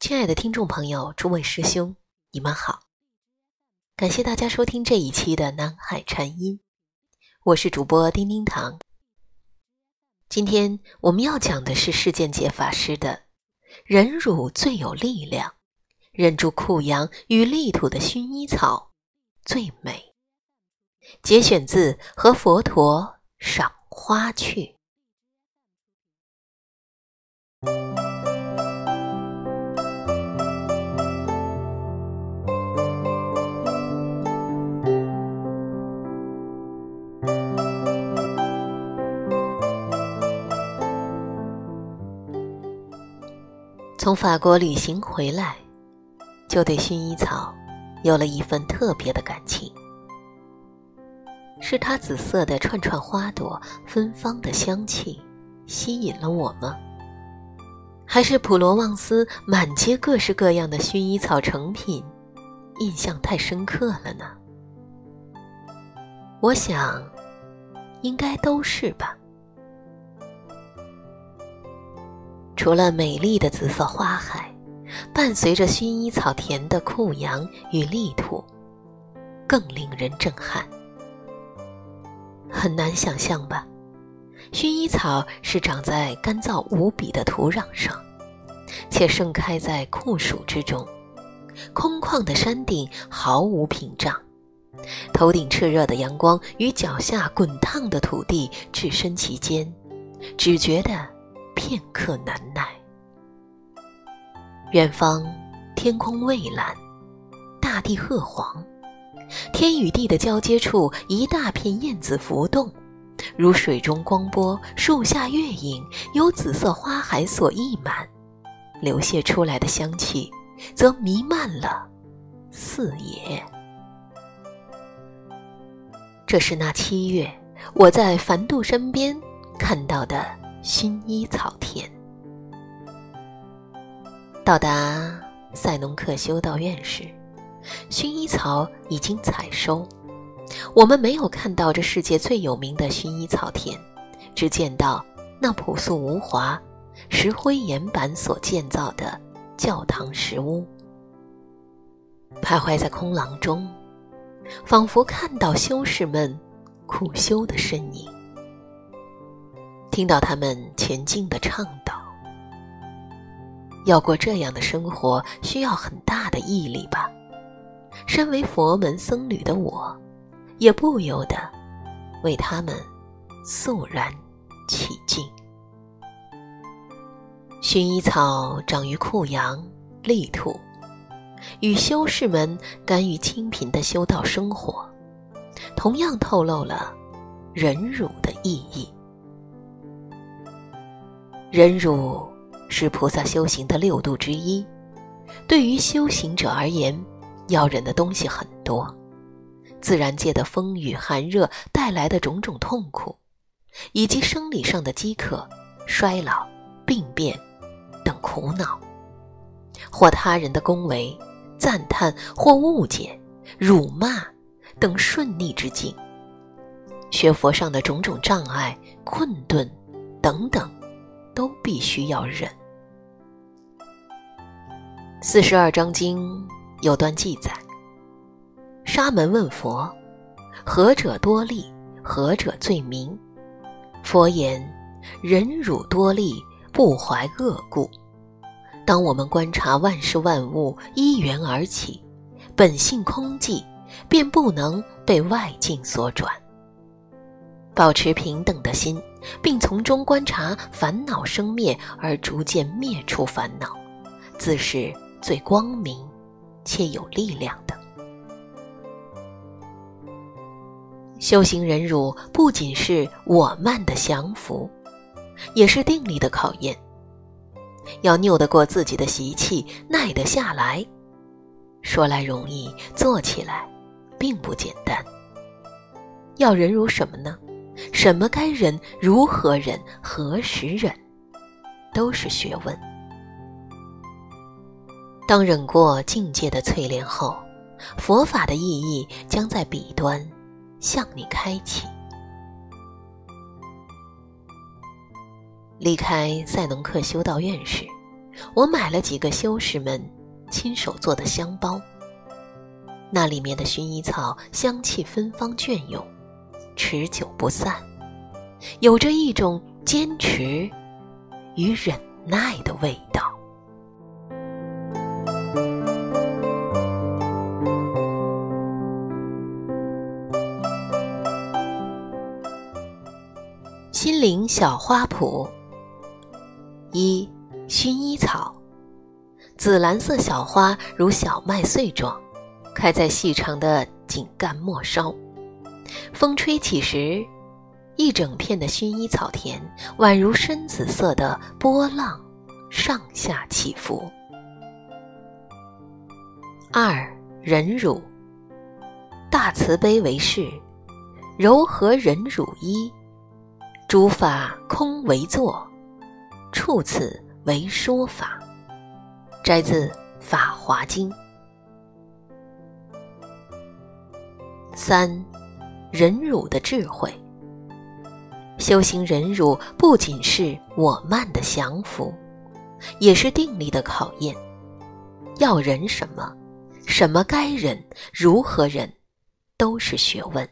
亲爱的听众朋友，诸位师兄，你们好！感谢大家收听这一期的南海禅音，我是主播丁丁糖。今天我们要讲的是世间解法师的“忍辱最有力量，忍住酷阳与力土的薰衣草最美”，节选自《和佛陀赏花去》。从法国旅行回来，就对薰衣草有了一份特别的感情。是它紫色的串串花朵、芬芳的香气吸引了我吗？还是普罗旺斯满街各式各样的薰衣草成品，印象太深刻了呢？我想，应该都是吧。除了美丽的紫色花海，伴随着薰衣草田的酷阳与力土，更令人震撼。很难想象吧？薰衣草是长在干燥无比的土壤上，且盛开在酷暑之中。空旷的山顶毫无屏障，头顶炽热的阳光与脚下滚烫的土地置身其间，只觉得。片刻难耐。远方，天空蔚蓝，大地褐黄，天与地的交接处，一大片燕子浮动，如水中光波，树下月影，由紫色花海所溢满，流泻出来的香气，则弥漫了四野。这是那七月，我在梵度身边看到的。薰衣草田，到达塞农克修道院时，薰衣草已经采收。我们没有看到这世界最有名的薰衣草田，只见到那朴素无华、石灰岩板所建造的教堂石屋。徘徊在空廊中，仿佛看到修士们苦修的身影。听到他们前进的倡导，要过这样的生活需要很大的毅力吧？身为佛门僧侣的我，也不由得为他们肃然起敬。薰衣草长于库阳利土，与修士们甘于清贫的修道生活，同样透露了忍辱的意义。忍辱是菩萨修行的六度之一。对于修行者而言，要忍的东西很多：自然界的风雨寒热带来的种种痛苦，以及生理上的饥渴、衰老、病变等苦恼；或他人的恭维、赞叹或误解、辱骂等顺逆之境；学佛上的种种障碍、困顿等等。都必须要忍。四十二章经有段记载：沙门问佛：“何者多利？何者罪名？”佛言：“忍辱多利，不怀恶故。当我们观察万事万物依缘而起，本性空寂，便不能被外境所转。保持平等的心。”并从中观察烦恼生灭而逐渐灭除烦恼，自是最光明且有力量的。修行忍辱不仅是我慢的降服，也是定力的考验。要拗得过自己的习气，耐得下来，说来容易，做起来并不简单。要忍辱什么呢？什么该忍，如何忍，何时忍，都是学问。当忍过境界的淬炼后，佛法的意义将在彼端向你开启。离开塞农克修道院时，我买了几个修士们亲手做的香包，那里面的薰衣草香气芬芳隽永，持久不散，有着一种坚持与忍耐的味道。心灵小花圃。一，薰衣草，紫蓝色小花如小麦穗状，开在细长的茎干末梢。风吹起时，一整片的薰衣草田宛如深紫色的波浪，上下起伏。二，忍辱，大慈悲为誓，柔和忍辱一。诸法空为坐，处此为说法。摘自《法华经》。三，忍辱的智慧。修行忍辱，不仅是我慢的降服，也是定力的考验。要忍什么，什么该忍，如何忍，都是学问。